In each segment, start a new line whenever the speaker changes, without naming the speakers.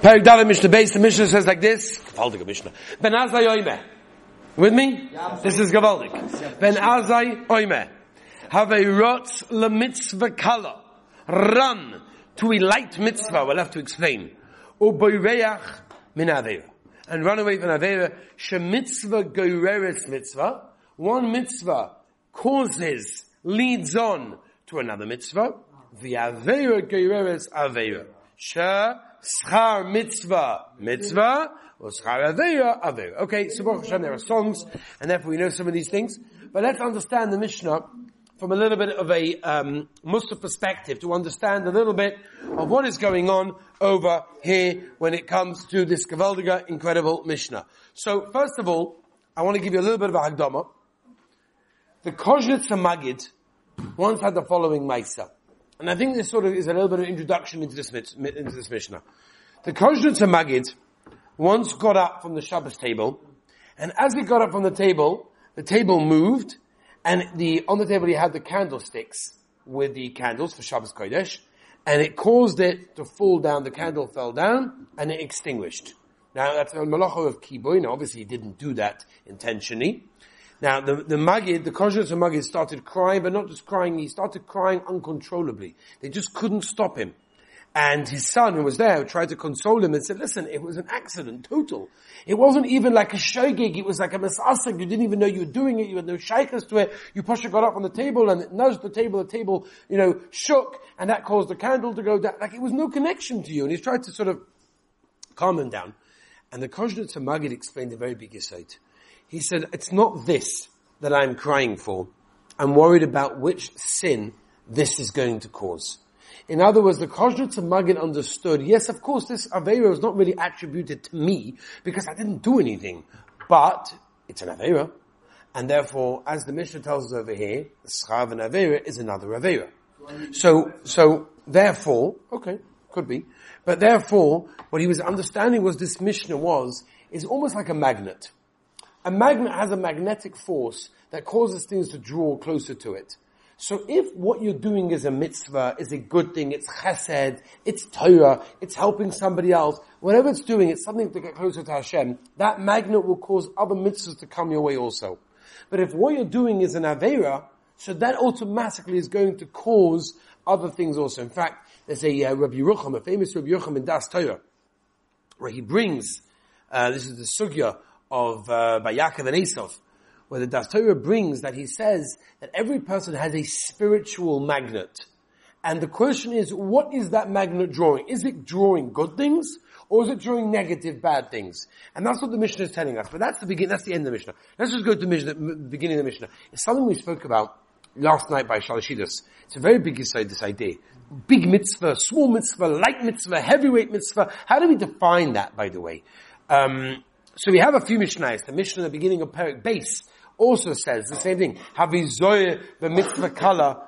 Perik Dalet Mishnah Beis, the Mishnah says like this, Gavaldik Mishnah. Ben Azai Oime. With me? This is Gavaldik. Ben Azai Oime. Have a rot le mitzvah kala. Run to a light mitzvah. We'll have to explain. Uboireach min avera. And run away from avera. She mitzvah goireres mitzvah. One mitzvah causes, leads on to another mitzvah. The aveira goireres aveira. She schar mitzvah mitzvah. Or schar avera avera. Okay, so Baruch Hashem, there are songs, and therefore we know some of these things. But let's understand the Mishnah from a little bit of a um, Musa perspective to understand a little bit of what is going on over here when it comes to this Gavaldiga incredible Mishnah. So first of all, I want to give you a little bit of a Hagdama. The Kozhnitz Magid once had the following Maisa. And I think this sort of is a little bit of introduction into this, into this Mishnah. The Kozhnitz Magid once got up from the Shabbos table, and as he got up from the table, the table moved, and the, on the table he had the candlesticks with the candles for Shabbos Kodesh, and it caused it to fall down, the candle fell down, and it extinguished. Now that's a malacha of kiboy. Now obviously he didn't do that intentionally. Now the, the Magid, the Kosher of Magid started crying, but not just crying, he started crying uncontrollably. They just couldn't stop him. And his son, who was there, tried to console him and said, listen, it was an accident, total. It wasn't even like a shogig, it was like a misasik, you didn't even know you were doing it, you had no shaykhs to it, you pushed got up on the table and it nudged the table, the table, you know, shook, and that caused the candle to go down, like it was no connection to you, and he's tried to sort of calm him down. And the Kozhnitz Magid explained a very big insight. He said, it's not this that I'm crying for, I'm worried about which sin this is going to cause. In other words, the of Magid understood, yes, of course, this Aveira is not really attributed to me because I didn't do anything, but it's an Aveira. And therefore, as the Mishnah tells us over here, the Schav and Aveira is another Aveira. So, so, therefore, okay, could be, but therefore, what he was understanding was this Mishnah was, is almost like a magnet. A magnet has a magnetic force that causes things to draw closer to it. So if what you're doing is a mitzvah, is a good thing, it's chesed, it's Torah, it's helping somebody else, whatever it's doing, it's something to get closer to Hashem, that magnet will cause other mitzvahs to come your way also. But if what you're doing is an Avera, so that automatically is going to cause other things also. In fact, there's a uh, Rabbi Yerucham, a famous Rabbi Yerucham in Das Torah, where he brings, uh, this is the sugya of uh, Yaakov and Esav, where the Das Torah brings that he says that every person has a spiritual magnet. And the question is, what is that magnet drawing? Is it drawing good things? Or is it drawing negative, bad things? And that's what the Mishnah is telling us. But that's the beginning, that's the end of the Mishnah. Let's just go to the, Mishnah, beginning of the Mishnah. It's something we spoke about last night by Shalashidus. It's a very big insight, this idea. Big mitzvah, small mitzvah, light mitzvah, heavyweight mitzvah. How do we define that, by the way? Um, so we have a few Mishnahs. The Mishnah at the beginning of Perik Base also says the same thing. The mitzvah kala.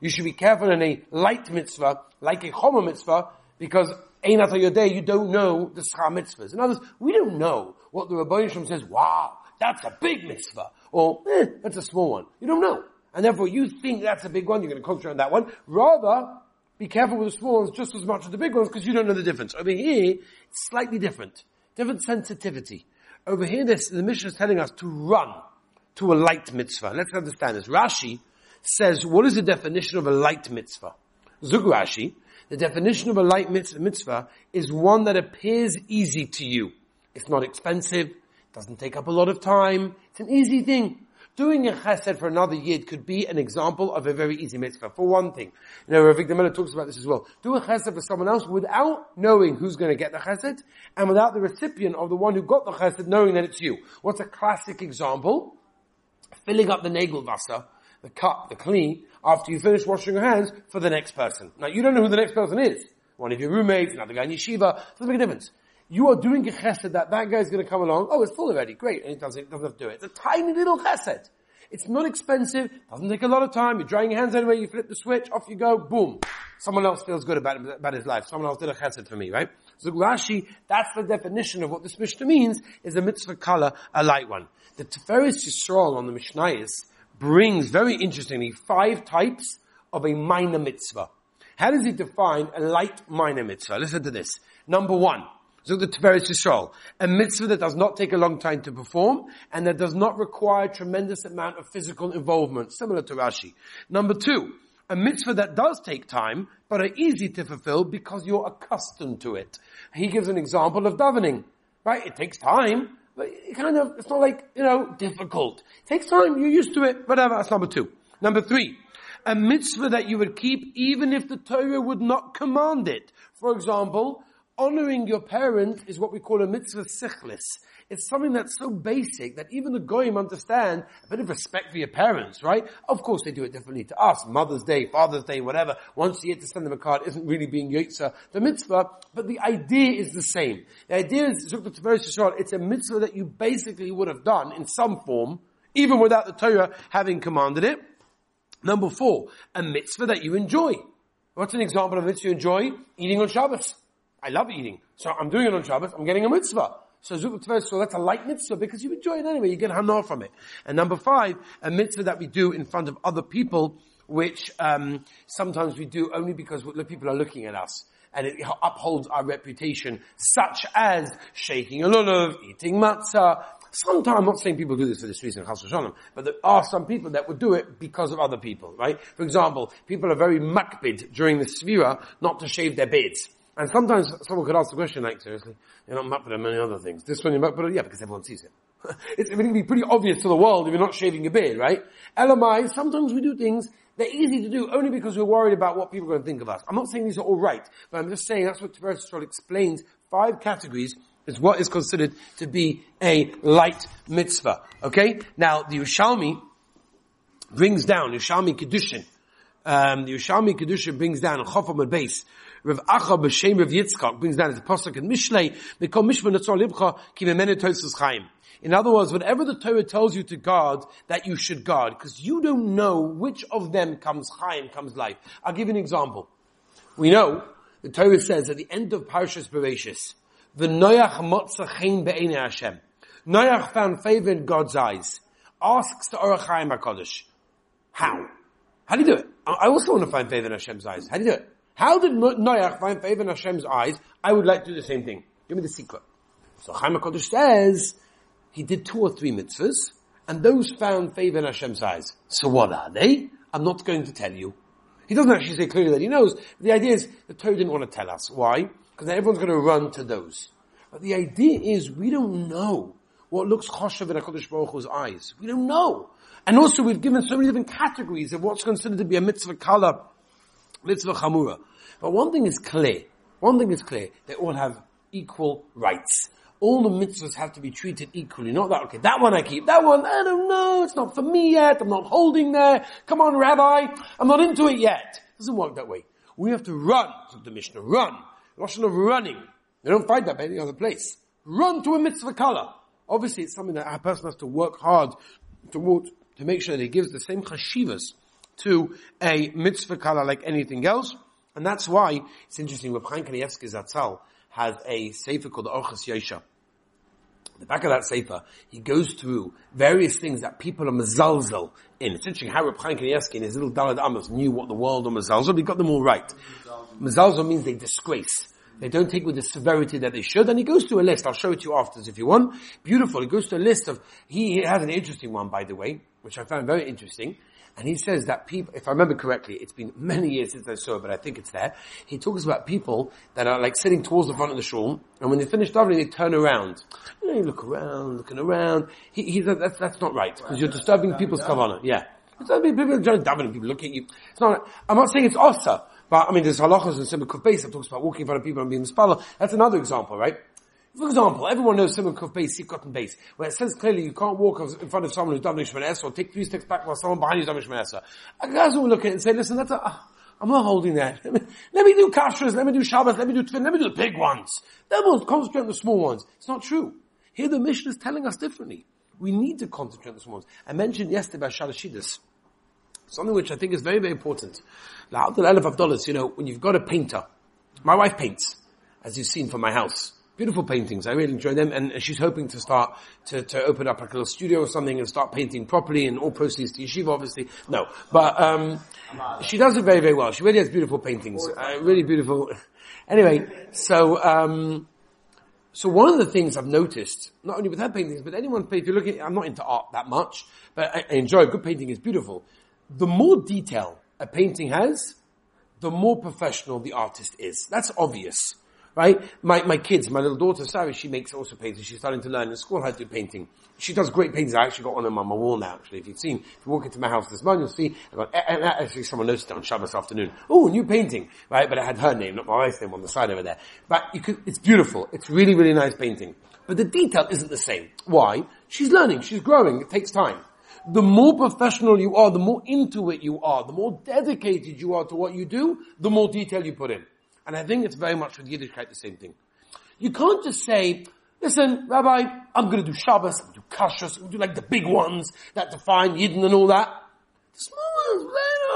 You should be careful in a light mitzvah, like a chomer mitzvah, because einat yodei, you don't know the schar mitzvahs. In other words, we don't know what the Rabbi Yisham says, wow, that's a big mitzvah, or eh, that's a small one. You don't know. And therefore you think that's a big one, you're going to concentrate on that one. Rather, be careful with the small ones just as much as the big ones because you don't know the difference. Over here, it's slightly different. Different sensitivity. Over here, this, the Mishnah is telling us to run to a light mitzvah. Let's understand this. Rashi says, what is the definition of a light mitzvah? Zug Rashi, the definition of a light mitzvah is one that appears easy to you. It's not expensive, doesn't take up a lot of time, it's an easy thing. Doing a chesed for another yid could be an example of a very easy mitzvah. For one thing, you know, Rav Miller talks about this as well. Do a chesed for someone else without knowing who's going to get the chesed, and without the recipient of the one who got the chesed knowing that it's you. What's a classic example? Filling up the nagel vasa, the cup, the clean, after you finish washing your hands for the next person. Now you don't know who the next person is. One of your roommates, another guy in yeshiva, doesn't make a difference. You are doing a chesed that that guy's going to come along. Oh, it's full already. Great. And he doesn't, doesn't have to do it. It's a tiny little chesed. It's not expensive. Doesn't take a lot of time. You're drying your hands anyway. You flip the switch. Off you go. Boom. Someone else feels good about, about his life. Someone else did a chesed for me, right? So Rashi, that's the definition of what this Mishnah means, is a mitzvah kala, a light one. The Tiferes Yisrael on the Mishnayos brings, very interestingly, five types of a minor mitzvah. How does he define a light minor mitzvah? Listen to this. Number one, so the Tiferes Yisrael, a mitzvah that does not take a long time to perform and that does not require tremendous amount of physical involvement, similar to Rashi. Number two, a mitzvah that does take time, but are easy to fulfill because you're accustomed to it. He gives an example of davening, right? It takes time, but it kind of, it's not like, you know, difficult. It takes time, you're used to it, whatever, that's number two. Number three, a mitzvah that you would keep even if the Torah would not command it. For example, honoring your parent is what we call a mitzvah sichlis. It's something that's so basic that even the goyim understand a bit of respect for your parents, right? Of course they do it differently to us. Mother's Day, Father's Day, whatever. Once you get to send them a card isn't really being yotza the mitzvah, but the idea is the same. The idea is, it's a mitzvah that you basically would have done in some form, even without the Torah having commanded it. Number four, a mitzvah that you enjoy. What's an example of a mitzvah you enjoy? Eating on Shabbos. I love eating. So I'm doing it on Shabbos, I'm getting a mitzvah. So so that's a light mitzvah because you enjoy it anyway, you get hana from it. And number five, a mitzvah that we do in front of other people, which um, sometimes we do only because people are looking at us. And it upholds our reputation, such as shaking a lulav, eating matzah, Sometimes, I'm not saying people do this for this reason, but there are some people that would do it because of other people, right? For example, people are very makbid during the svira not to shave their beards. And sometimes someone could ask the question like, seriously, you're not on many other things. This one you're makbid yeah, because everyone sees it. it's going to be pretty obvious to the world if you're not shaving your beard, right? LMI, sometimes we do things they're easy to do only because we're worried about what people are going to think of us. I'm not saying these are all right, but I'm just saying that's what Tiferes Yisrael explains five categories is what is considered to be a light mitzvah. Okay? Now, the Yerushalmi brings down, Yerushalmi Kedushin, um, the Yerushalmi Kedushin brings down, a Chofam al base, Rav Acha b'Shem Rav Yitzchak brings down the Pasuk and Mishlei, Mikol Libcha, Ki Tosus Chaim. In other words, whatever the Torah tells you to guard, that you should guard, because you don't know which of them comes Chaim, comes life. I'll give you an example. We know, the Torah says at the end of Parshas Bereshis, the Noach motzachein be'ene Hashem. Noach found favor in God's eyes. Asks the Ohr HaChaim HaKadosh, how? How do you do it? I also want to find favor in Hashem's eyes. How do you do it? How did Noach find favor in Hashem's eyes? I would like to do the same thing. Give me the secret. So Chaim HaKadosh says, he did two or three mitzvahs, and those found favor in Hashem's eyes. So what are they? I'm not going to tell you. He doesn't actually say clearly that he knows. The idea is the Torah didn't want to tell us. Why? Because everyone's going to run to those. But the idea is we don't know what looks choshev in HaKadosh Baruch Hu's eyes. We don't know. And also we've given so many different categories of what's considered to be a mitzvah kala, mitzvah chamura. But one thing is clear. One thing is clear. They all have equal rights. All the mitzvahs have to be treated equally. Not that, okay, that one I keep, that one, I don't know, it's not for me yet, I'm not holding there. Come on, Rabbi, I'm not into it yet. It doesn't work that way. We have to run, to the Mishnah, run. Lashon of running. They don't find that by any other place. Run to a mitzvah kala. Obviously, it's something that a person has to work hard to to make sure that he gives the same chashivas to a mitzvah kala like anything else. And that's why it's interesting. Reb Chaim Kanievsky Zatzal has a sefer called the Orchos Yosher. The back of that sefer, he goes through various things that people are mezalzel in. It's interesting how Reb Chaim Kanievsky in his little Dalad Amos knew what the world of mezalzel. He got them all right. Mezalzel means they disgrace. They don't take with the severity that they should. And he goes through a list. I'll show it to you afterwards if you want. Beautiful. He goes to a list of, he, he has an interesting one, by the way, which I found very interesting. And he says that people, if I remember correctly, it's been many years since I saw it, but I think it's there. He talks about people that are like sitting towards the front of the shul, and when they finish davening, they turn around. You know, you look around, looking around. He, said that's, that's not right, because you're disturbing people's kavanah. Yeah. It's people trying to people look at you. It's not, I'm not saying it's osa, but I mean, there's halachas Kuf Beis that talks about walking in front of people and being spalla. That's another example, right? For example, everyone knows Simon Kuf Beis, Sikot and Beis, where it says clearly you can't walk in front of someone who's done Shmanes or take three steps back while someone behind you is done Shmanes. A guys will look at it and say, listen, that's a, uh, I'm not holding that. Let me, let me do kashrus, let me do Shabbat, let me do twin, let me do the big ones. Then we'll concentrate on the small ones. It's not true. Here the Mishnah is telling us differently. We need to concentrate on the small ones. I mentioned yesterday about Shalashidus. Something which I think is very, very important. Now, The of dollars, you know, when you've got a painter, my wife paints, as you've seen from my house. Beautiful paintings. I really enjoy them. And she's hoping to start to, to open up like a little studio or something and start painting properly and all proceeds to yeshiva, obviously. No. But, um, she does it very, very well. She really has beautiful paintings. Uh, really beautiful. Anyway, so, um, so one of the things I've noticed, not only with her paintings, but anyone, if you're looking, I'm not into art that much, but I, I enjoy a good painting, it's beautiful. The more detail a painting has, the more professional the artist is. That's obvious right? My, my kids, my little daughter Sarah, she makes also paintings. She's starting to learn in school how to do painting. She does great paintings. I actually got one of them on my wall now, actually. If you've seen, if you walk into my house this morning, you'll see, I got, and actually someone noticed it on Shabbos afternoon. Oh, new painting, right? But it had her name, not my wife's name on the side over there. But you could, it's beautiful. It's really, really nice painting. But the detail isn't the same. Why? She's learning. She's growing. It takes time. The more professional you are, the more into it you are, the more dedicated you are to what you do, the more detail you put in. And I think it's very much with Yiddishkeit the same thing. You can't just say, listen, Rabbi, I'm going to do Shabbos, I'm going to do Kashrus, I'm going to do like the big ones that define Yidden and all that. The small ones,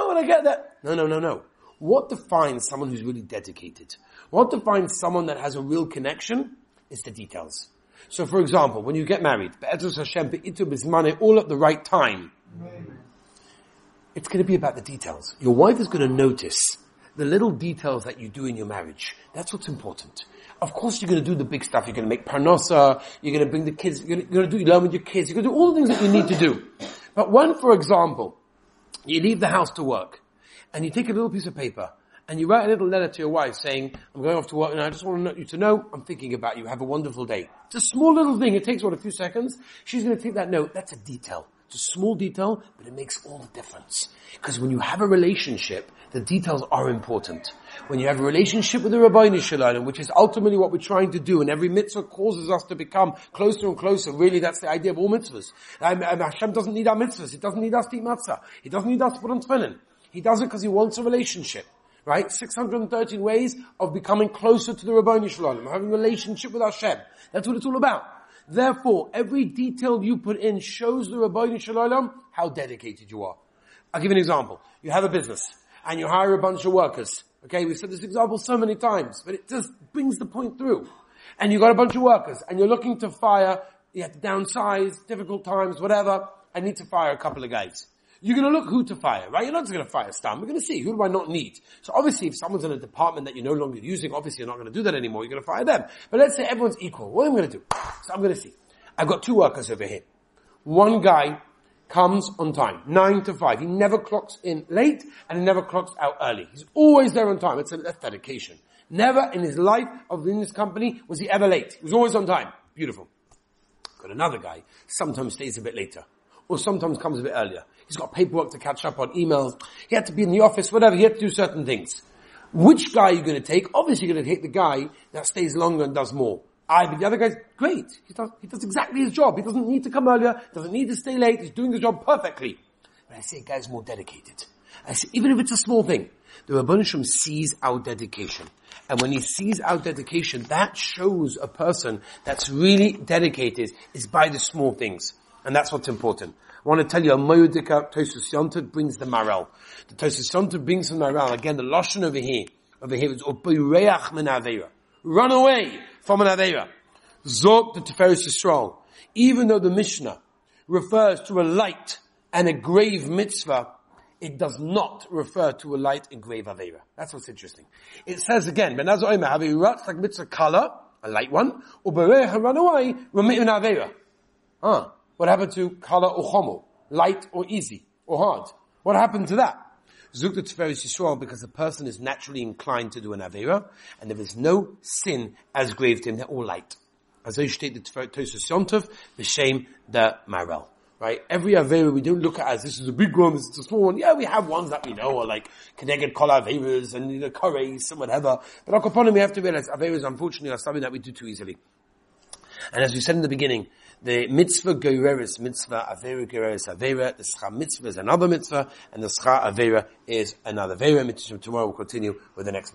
when I get that. No, no, no, no. What defines someone who's really dedicated? What defines someone that has a real connection is the details. So for example, when you get married, all at the right time, it's going to be about the details. Your wife is going to notice the little details that you do in your marriage. That's what's important. Of course you're going to do the big stuff. You're going to make parnasa. You're going to bring the kids. You're going to, you're going to do, learn with your kids. You're going to do all the things that you need to do. But when, for example, you leave the house to work and you take a little piece of paper and you write a little letter to your wife saying, I'm going off to work and I just want you to know I'm thinking about you. Have a wonderful day. It's a small little thing. It takes, what, a few seconds? She's going to take that note. That's a detail. It's a small detail, but it makes all the difference. Because when you have a relationship, the details are important. When you have a relationship with the Rabbi Shalom, which is ultimately what we're trying to do, and every mitzvah causes us to become closer and closer, really that's the idea of all mitzvahs. Um, um, Hashem doesn't need our mitzvahs. He doesn't need us to eat matzah. He doesn't need us to put on tefillin. He does it because he wants a relationship. Right? 613 ways of becoming closer to the Rabbi Shalom, having a relationship with Hashem. That's what it's all about. Therefore, every detail you put in shows the Rabbi Shalom how dedicated you are. I'll give you an example. You have a business and you hire a bunch of workers. Okay, we've said this example so many times, but it just brings the point through. And you've got a bunch of workers and you're looking to fire, you have to downsize, difficult times, whatever, I need to fire a couple of guys. You're to look who to fire, right? You're not just to fire Stam. We're to see who do I not need. So obviously, if someone's in a department that you're no longer using, obviously you're not to do that anymore. You're to fire them. But let's say everyone's equal. What am I to do? So I'm to see. I've got two workers over here. One guy comes on time, nine to five. He never clocks in late and he never clocks out early. He's always there on time. It's a, that's dedication. Never in his life of in this company was he ever late. He was always on time. Beautiful. Got another guy, sometimes stays a bit later. Or sometimes comes a bit earlier. He's got paperwork to catch up on, emails. He had to be in the office, whatever. He had to do certain things. Which guy are you going to take? Obviously you're going to take the guy that stays longer and does more. I, but the other guy's great. He does, he does exactly his job. He doesn't need to come earlier, doesn't need to stay late, he's doing the job perfectly. But I say a guy's more dedicated. I say, even if it's a small thing, the Rabbanishim sees our dedication. And when he sees our dedication, that shows a person that's really dedicated is by the small things. And that's what's important. I want to tell you, a Moyudika Tosus Yontad brings the Maral. The Tosus Yontad brings the Maral. Again, the Lashon over here, over here is Run away from an Aveira. Zog the Tiferes Yisrael. Even though the Mishnah refers to a light and a grave mitzvah, it does not refer to a light and grave Aveira. That's what's interesting. It says again, Ben Oimer, have a like mitzvah kala, a light one, or Berecha run away, remit an Aveira. Ah, what happened to kala or chomo? Light or easy or hard? What happened to that? Zukta Tiferes Yisrael because the person is naturally inclined to do an Avera, and there is no sin as grave to him, they're all light. As I stated Tosus Yontov, the shame, the Marel. Right? Every Avera we don't look at as this is a big one, this is a small one. Yeah, we have ones that we know are like connected Kol Averas and you know, Kores and whatever. But Al we have to realize Averas unfortunately are something that we do too easily. And as we said in the beginning, the mitzvah goreris mitzvah, avera goreris avera, the schar mitzvah is another mitzvah, and the schar avera is another avera. Mitzvah. Tomorrow we'll continue with the next mitzvah.